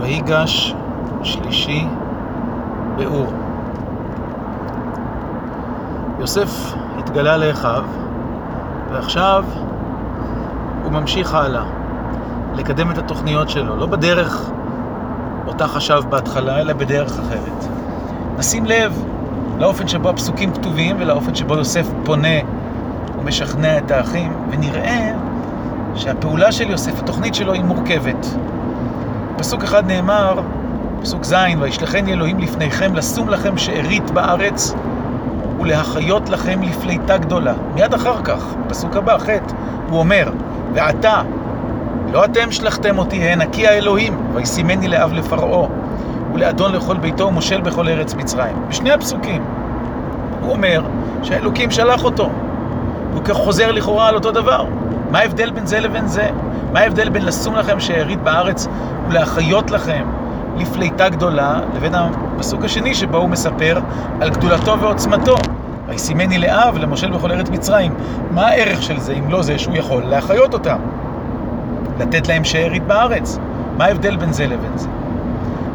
ויגש שלישי באור. יוסף התגלה לאחיו, ועכשיו הוא ממשיך הלאה, לקדם את התוכניות שלו, לא בדרך אותה חשב בהתחלה, אלא בדרך אחרת. נשים לב לאופן שבו הפסוקים כתובים ולאופן שבו יוסף פונה ומשכנע את האחים, ונראה שהפעולה של יוסף, התוכנית שלו היא מורכבת. פסוק אחד נאמר, פסוק ז', וישלחני אלוהים לפניכם לשום לכם שארית בארץ ולהחיות לכם לפליטה גדולה. מיד אחר כך, פסוק הבא, ח', הוא אומר, ועתה, לא אתם שלחתם אותי הנה, כי האלוהים, וישימני לאב לפרעה, ולאדון לכל ביתו ומושל בכל ארץ מצרים. בשני הפסוקים, הוא אומר שהאלוקים שלח אותו. הוא כחוזר לכאורה על אותו דבר. מה ההבדל בין זה לבין זה? מה ההבדל בין לשום לכם שארית בארץ ולהחיות לכם לפליטה גדולה, לבין הפסוק השני שבו הוא מספר על גדולתו ועוצמתו. וישימני לאב, למושל בכל ארץ מצרים. מה הערך של זה, אם לא זה שהוא יכול להחיות אותם? לתת להם שארית בארץ. מה ההבדל בין זה לבין זה?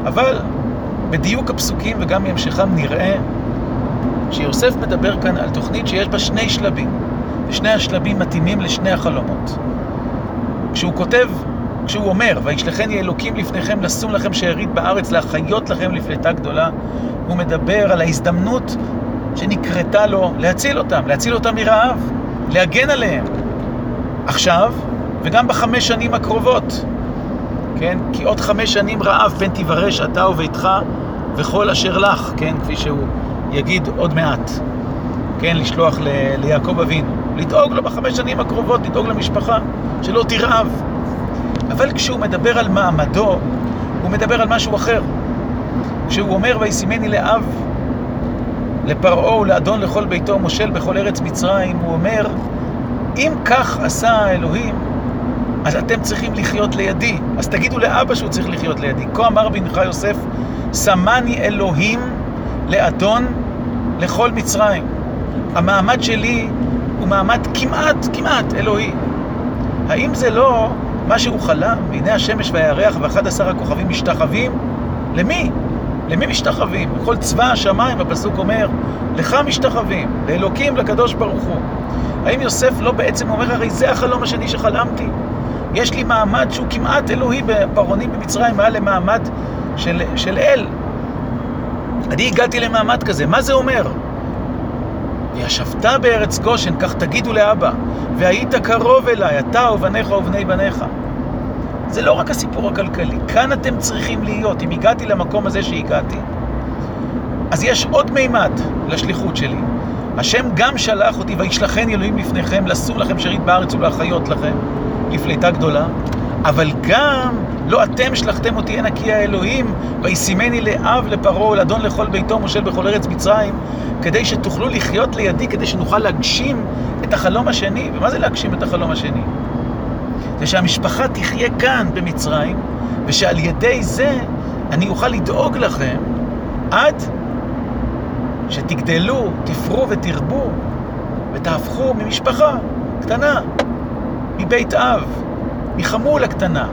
אבל בדיוק הפסוקים וגם מהמשכם נראה שיוסף מדבר כאן על תוכנית שיש בה שני שלבים, ושני השלבים מתאימים לשני החלומות. כשהוא כותב, כשהוא אומר, וישלחני אלוקים לפניכם לשום לכם שארית בארץ, להחיות לכם לפלטה גדולה, הוא מדבר על ההזדמנות שנקרתה לו להציל אותם, להציל אותם מרעב, להגן עליהם. עכשיו, וגם בחמש שנים הקרובות, כן? כי עוד חמש שנים רעב פן תיברש אתה וביתך וכל אשר לך, כן? כפי שהוא יגיד עוד מעט, כן? לשלוח ל- ליעקב אבינו. לדאוג לו בחמש שנים הקרובות, לדאוג למשפחה, שלא תרעב. אבל כשהוא מדבר על מעמדו, הוא מדבר על משהו אחר. כשהוא אומר, וישימני לאב, לפרעה ולאדון לכל ביתו, מושל בכל ארץ מצרים, הוא אומר, אם כך עשה האלוהים, אז אתם צריכים לחיות לידי. אז תגידו לאבא שהוא צריך לחיות לידי. כה אמר בנך יוסף, שמני אלוהים לאדון לכל מצרים. המעמד שלי הוא מעמד כמעט, כמעט אלוהי. האם זה לא מה שהוא חלם? והנה השמש והירח ואחד עשר הכוכבים משתחווים? למי? למי משתחווים? כל צבא השמיים, הפסוק אומר, לך משתחווים, לאלוקים, לקדוש ברוך הוא. האם יוסף לא בעצם אומר, הרי זה החלום השני שחלמתי? יש לי מעמד שהוא כמעט אלוהי בפרעונים במצרים, היה למעמד של, של אל. אני הגעתי למעמד כזה, מה זה אומר? וישבת בארץ גושן, כך תגידו לאבא, והיית קרוב אליי, אתה ובניך ובני בניך. זה לא רק הסיפור הכלכלי, כאן אתם צריכים להיות. אם הגעתי למקום הזה שהגעתי, אז יש עוד מימד לשליחות שלי. השם גם שלח אותי, וישלחני אלוהים לפניכם, לשום לכם שרית בארץ ולהחיות לכם, לפליטה גדולה, אבל גם לא אתם שלחתם אותי הנה כי האלוהים, וישימני לאב לפרעה ולאדון לכל ביתו מושל בכל ארץ מצרים, כדי שתוכלו לחיות לידי, כדי שנוכל להגשים את החלום השני. ומה זה להגשים את החלום השני? זה שהמשפחה תחיה כאן במצרים, ושעל ידי זה אני אוכל לדאוג לכם עד שתגדלו, תפרו ותרבו, ותהפכו ממשפחה קטנה, מבית אב, מחמולה קטנה,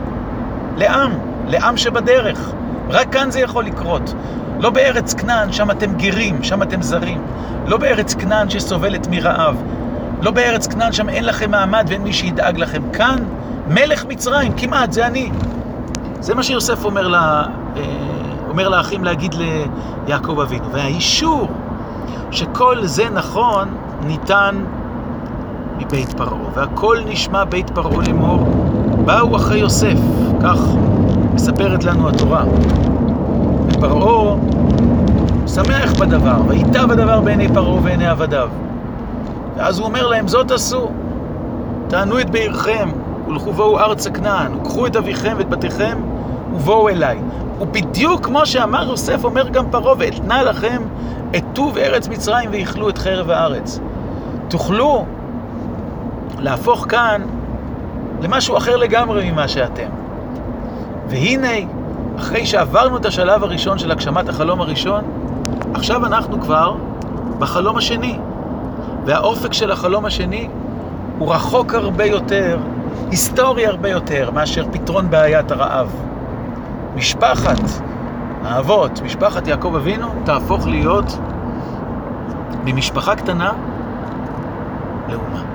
לעם, לעם שבדרך. רק כאן זה יכול לקרות. לא בארץ כנען, שם אתם גרים, שם אתם זרים. לא בארץ כנען שסובלת מרעב. לא בארץ כנען, שם אין לכם מעמד ואין מי שידאג לכם. כאן, מלך מצרים, כמעט, זה אני. זה מה שיוסף אומר, לה, אומר לאחים להגיד ליעקב אבינו. והאישור שכל זה נכון, ניתן מבית פרעה. והכל נשמע בית פרעה לאמור, באו אחרי יוסף, כך מספרת לנו התורה. ופרעה שמח בדבר, וייטב הדבר בעיני פרעה ובעיני עבדיו. ואז הוא אומר להם, זאת עשו, תענו את בעירכם, ולכו בואו ארצה כנען, וקחו את אביכם ואת בתיכם, ובואו אליי. ובדיוק כמו שאמר יוסף, אומר גם פרעה, ואתנה לכם את טוב ארץ מצרים ויאכלו את חרב הארץ. תוכלו להפוך כאן למשהו אחר לגמרי ממה שאתם. והנה, אחרי שעברנו את השלב הראשון של הגשמת החלום הראשון, עכשיו אנחנו כבר בחלום השני. והאופק של החלום השני הוא רחוק הרבה יותר, היסטורי הרבה יותר, מאשר פתרון בעיית הרעב. משפחת האבות, משפחת יעקב אבינו, תהפוך להיות ממשפחה קטנה לאומה.